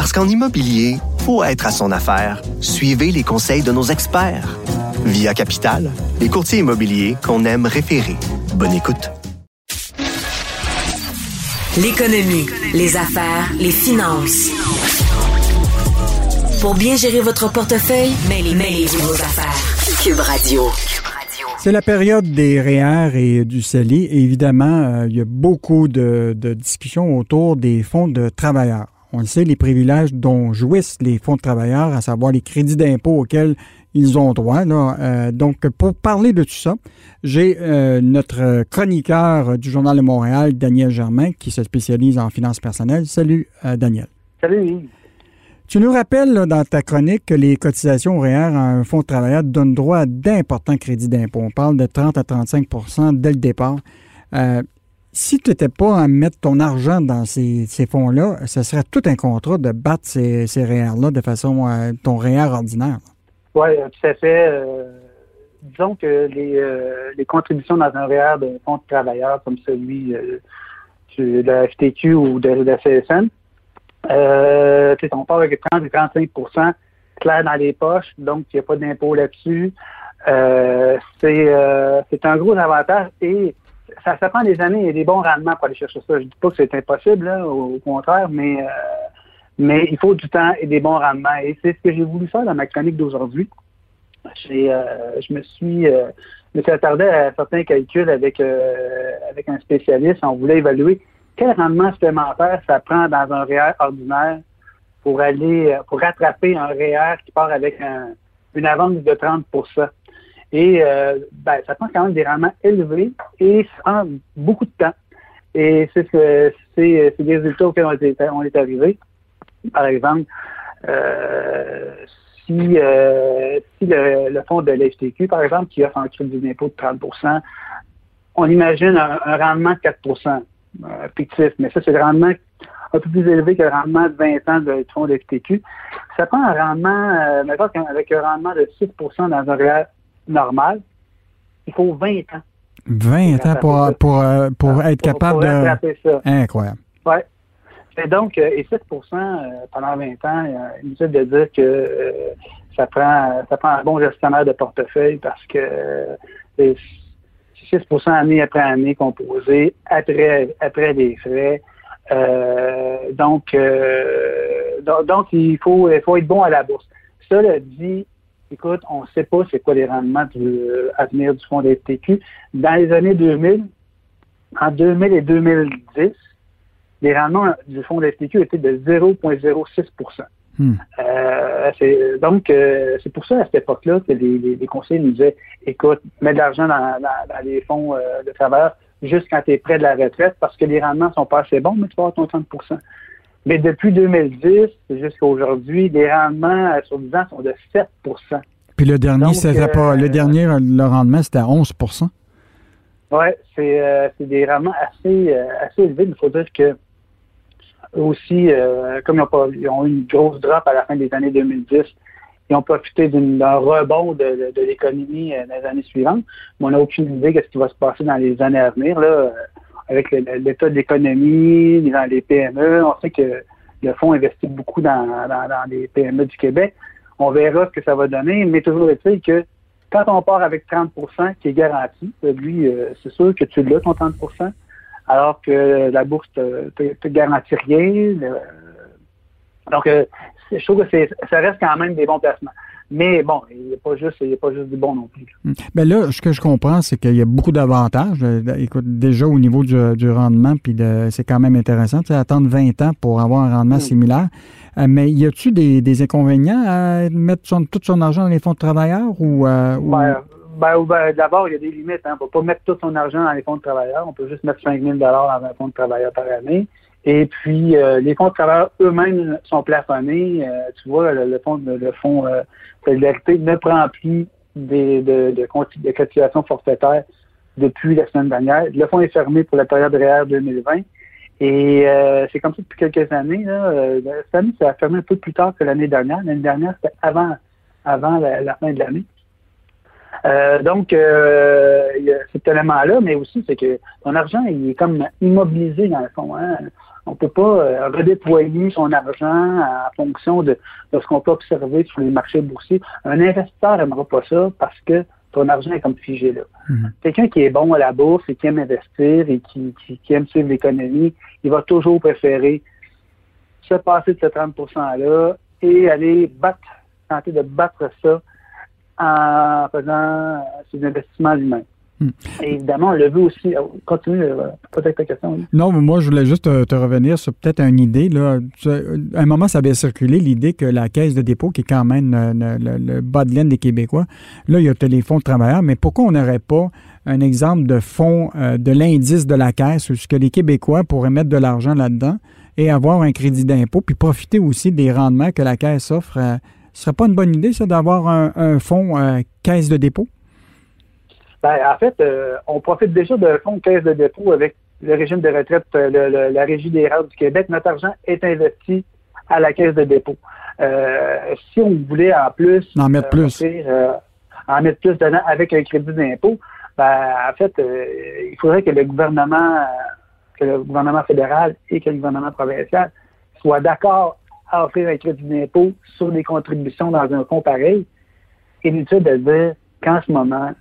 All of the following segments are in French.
Parce qu'en immobilier, faut être à son affaire. Suivez les conseils de nos experts. Via Capital, les courtiers immobiliers qu'on aime référer. Bonne écoute. L'économie, les affaires, les finances. Pour bien gérer votre portefeuille, mêlez, mêlez vos affaires. Cube Radio. C'est la période des REER et du CELI. Et évidemment, euh, il y a beaucoup de, de discussions autour des fonds de travailleurs. On le sait, les privilèges dont jouissent les fonds de travailleurs, à savoir les crédits d'impôt auxquels ils ont droit. Là. Euh, donc, pour parler de tout ça, j'ai euh, notre chroniqueur du Journal de Montréal, Daniel Germain, qui se spécialise en finances personnelles. Salut, euh, Daniel. Salut. Tu nous rappelles là, dans ta chronique que les cotisations REER à un fonds de travailleurs donnent droit à d'importants crédits d'impôt. On parle de 30 à 35% dès le départ. Si tu n'étais pas à mettre ton argent dans ces, fonds-là, ce serait tout un contrat de battre ces, ces REER-là de façon ton REER ordinaire. Oui, tout à fait. Euh, disons que les, euh, les contributions dans un REER de fonds de travailleurs comme celui euh, de la FTQ ou de, la CSN, euh, on part avec 30 et 35% clair dans les poches, donc il n'y a pas d'impôt là-dessus. c'est un gros avantage et ça, prend des années et des bons rendements pour aller chercher ça. Je ne dis pas que c'est impossible, au, contraire, mais mais il faut du temps et des bons rendements. Et c'est ce que j'ai voulu faire dans ma chronique d'aujourd'hui. Euh, je me suis, euh, attardé à certains calculs avec, euh, avec un spécialiste. On voulait évaluer quel rendement supplémentaire ça prend dans un REER ordinaire pour aller, pour rattraper un REER qui part avec une avance de 30 Et ben, ça prend quand même des rendements élevés et prend beaucoup de temps. Et c'est ce, c'est, des résultats auxquels on est, on est arrivé. Par exemple, euh, si, euh, si le, fonds de l'FTQ, par exemple, qui offre un crédit d'impôt de 30% on imagine un, rendement de 4% euh, fictif, mais ça, c'est le rendement un peu plus élevé que le rendement de 20 ans du fonds de l'FTQ. Ça prend un rendement, euh, avec un rendement de 6% dans un normal, il faut 20 ans. 20 ans pour, pour, pour, être capable de... Ça. Incroyable. Oui. Et donc, euh, et 7% euh, pendant 20 ans, euh, inutile de dire que ça prend ça prend un bon gestionnaire de portefeuille parce que c'est 6% année après année composé après après des frais. donc, donc, il faut, il faut être bon à la bourse. Cela dit, écoute, on ne sait pas c'est quoi les rendements à venir du fonds des TQ. Dans les années 2000, en 2000 et 2010, les rendements du fonds d'FTQ étaient de 0,06% hmm. euh, donc, euh, c'est pour ça, à cette époque-là, que les, les, conseillers nous disaient, écoute, mets de l'argent dans, les fonds euh, de travail juste quand tu es près de la retraite, parce que les rendements sont pas assez bons, mais tu vas avoir ton 30 Mais depuis 2010 jusqu'à aujourd'hui, les rendements sur 10 ans sont de 7% Puis le dernier, pas, le dernier, le rendement, c'était à 11% Oui, c'est des rendements assez, assez élevés. Il faut dire que aussi, euh, comme ils ont, eu une grosse drop à la fin des années 2010, ils ont profité d'un rebond de, l'économie euh, dans les années suivantes. Mais on n'a aucune idée de ce qui va se passer dans les années à venir, là, euh, avec l'état de l'économie, dans les PME. On sait que le fonds investit beaucoup dans, les PME du Québec. On verra ce que ça va donner, mais toujours est-il que quand on part avec 30% qui est garanti, lui, c'est sûr que tu l'as, ton 30% alors que la bourse ne te, garantit rien. donc, euh, je trouve que ça reste quand même des bons placements. Mais bon, il n'y a pas juste, pas juste du bon non plus. Mais hmm. ben là, ce que je comprends, c'est qu'il y a beaucoup d'avantages. Euh, écoute, déjà au niveau du, rendement, puis c'est quand même intéressant. Tu attendre 20 ans pour avoir un rendement hmm. similaire. Euh, mais y a-tu des, inconvénients à mettre tout son argent dans les fonds de travailleurs ou, ben, ben, d'abord, il y a des limites. Hein. On ne peut pas mettre tout son argent dans les fonds de travailleurs. On peut juste mettre 5 000 dans un fonds de travailleurs par année. Et puis, les fonds de travailleurs eux-mêmes sont plafonnés. tu vois, le, fonds, le fonds de solidarité ne prend plus des, de, de, de cotisation forfaitaire depuis la semaine dernière. Le fonds est fermé pour la période réelle 2020. Et euh, c'est comme ça depuis quelques années. Là, euh, cette année, ça a fermé un peu plus tard que l'année dernière. L'année dernière, c'était avant, avant la, fin de l'année. Euh, donc, euh, il y a cet élément-là, mais aussi, c'est que ton argent, il est comme immobilisé dans le fond. Hein. On ne peut pas redéployer son argent en fonction de, de ce qu'on peut observer sur les marchés boursiers. Un investisseur n'aimera pas ça parce que ton argent est comme figé là. Mhm. Quelqu'un qui est bon à la bourse et qui aime investir et qui, aime suivre l'économie, il va toujours préférer se passer de ce 30 %-là et aller battre, tenter de battre ça en faisant ses investissements lui-même. Évidemment, on le veut aussi. Euh, continue, euh, peut-être ta question. Non, mais moi, je voulais juste te, revenir sur peut-être une idée. Là. À un moment, ça avait circulé l'idée que la caisse de dépôt, qui est quand même le, bas de laine des Québécois, là, il y a les fonds de travailleurs, mais pourquoi on n'aurait pas un exemple de fonds euh, de l'indice de la caisse, où que les Québécois pourraient mettre de l'argent là-dedans et avoir un crédit d'impôt, puis profiter aussi des rendements que la caisse offre? ce serait pas une bonne idée, ça, d'avoir un, un fonds caisse de dépôt? Ben, en fait, euh, on profite déjà d'un fonds de caisse de dépôt avec le régime de retraite, euh, la Régie des rares du Québec. Notre argent est investi à la caisse de dépôt. Euh, si on voulait en plus en mettre plus, en mettre plus dedans avec un crédit d'impôt, ben, en fait, il faudrait que le gouvernement, que le gouvernement fédéral et que le gouvernement provincial soient d'accord à offrir un crédit d'impôt sur les contributions dans un fonds pareil. Inutile de dire qu'en ce moment,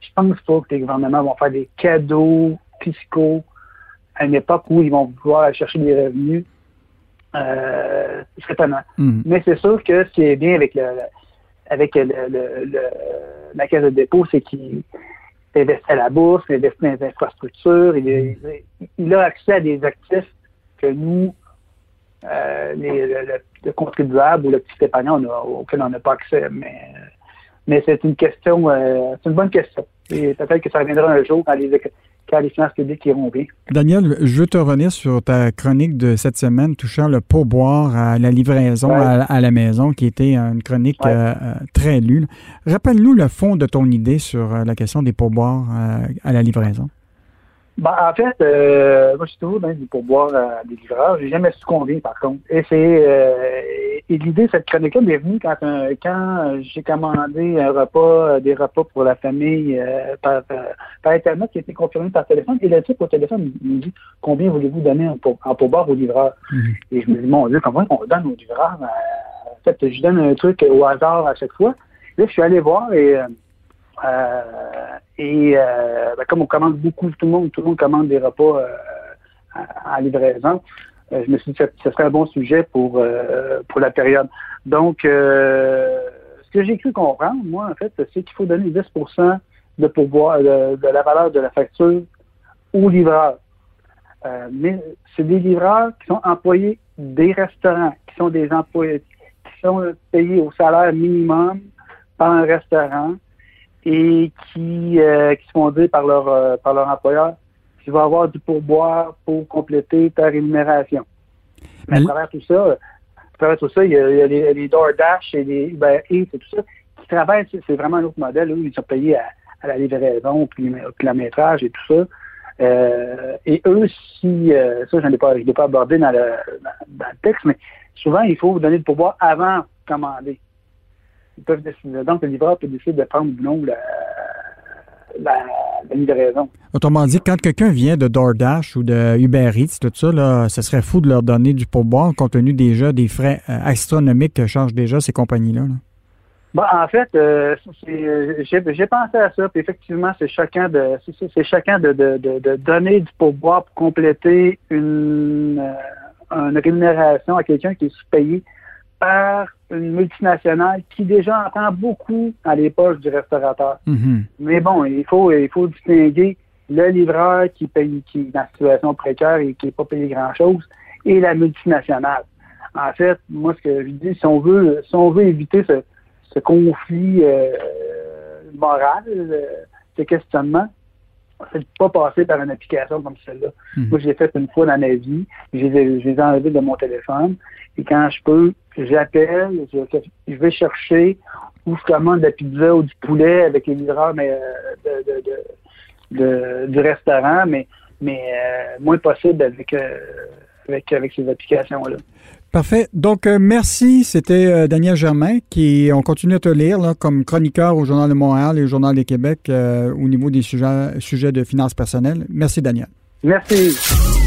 je pense pas que les gouvernements vont faire des cadeaux fiscaux à une époque où ils vont pouvoir chercher des revenus. Euh, certainement. Mm. Mais c'est sûr que ce qui est bien avec le, avec la caisse de dépôt, c'est qu'il investit à la bourse, il investit dans les infrastructures, il, a accès à des actifs que nous, euh, les, le, contribuable ou le petit épargnant, auquel on n'a pas accès. Mais mais c'est une question, euh, c'est une bonne question. Et peut-être que ça reviendra un jour quand les, quand les finances publiques iront bien. Daniel, je veux te revenir sur ta chronique de cette semaine touchant le pourboire à la livraison à, la maison, qui était une chronique euh, euh, très lue. Rappelle-nous le fond de ton idée sur la question des pourboires à la livraison. Ben, en fait, euh, moi, je suis toujours dans du pourboire à des livreurs. J'ai jamais su combien, par contre. Et c'est euh, et l'idée de cette chronique-là m'est venue quand, euh, quand j'ai commandé un repas, des repas pour la famille par, par Internet qui a été confirmé par téléphone. Et le type au téléphone me dit Combien voulez-vous donner en, pour, en pourboire aux livreurs? Mm-hmm. Et je me dis, mon Dieu, comment on donne aux livreurs? en fait, je donne un truc au hasard à chaque fois. Là, je suis allé voir et euh, et euh, ben, comme on commande beaucoup, tout le monde, tout le monde commande des repas euh, en livraison. je me suis dit que ce serait un bon sujet pour pour la période. Donc, ce que j'ai cru comprendre, moi, en fait, c'est qu'il faut donner 10% de pouvoir de, la valeur de la facture aux livreurs. mais c'est des livreurs qui sont employés des restaurants, qui sont des employés qui sont payés au salaire minimum par un restaurant, et qui, euh, qui se font dire par leur, euh, par leur employeur tu vas avoir du pourboire pour compléter ta rémunération. Mais à travers tout ça, à travers tout ça, il y a, les, DoorDash et les Uber Eats et tout ça qui travaillent, c'est vraiment un autre modèle. Eux, ils sont payés à, la livraison, puis au kilométrage et tout ça. Euh, et eux, si, euh, ça, je ne l'ai pas, pas abordé dans le, dans, le texte, mais souvent, il faut vous donner le pourboire avant de commander peuvent décider. Donc, le livreur peut décider de prendre ou non la, la, livraison. Autrement dit, quand quelqu'un vient de DoorDash ou de Uber Eats, tout ça, là, ce serait fou de leur donner du pourboire compte tenu déjà des frais euh, astronomiques que chargent déjà ces compagnies-là. en fait, euh, j'ai pensé à ça, puis effectivement, c'est chacun de c'est chacun de, de, donner du pourboire pour compléter une, euh, une rémunération à quelqu'un qui est sous-payé par une multinationale qui déjà entend beaucoup à les poches du restaurateur. Mhm. Mais bon, il faut, il faut distinguer le livreur qui paye, qui est dans une situation précaire et qui n'est pas payé grand-chose, et la multinationale. En fait, moi, ce que je dis, si on veut, si on veut éviter ce, conflit euh, moral, euh, ce questionnement, c'est pas passer par une application comme celle-là. Mhm. Moi, je l'ai fait une fois dans ma vie. Je les ai, je les ai enlevés de mon téléphone. Et quand je peux, j'appelle, je, je vais chercher ou je commande de la pizza ou du poulet avec les livreurs mais, euh, de, de, de, de- du restaurant, mais, mais euh, moins possible avec, euh, avec, avec ces applications-là. Parfait. Donc, euh, merci. C'était euh, Daniel Germain qui, on continue à te lire comme chroniqueur au Journal de Montréal et au Journal de Québec euh, au niveau des sujets, sujets de finances personnelles. Merci, Daniel. Merci.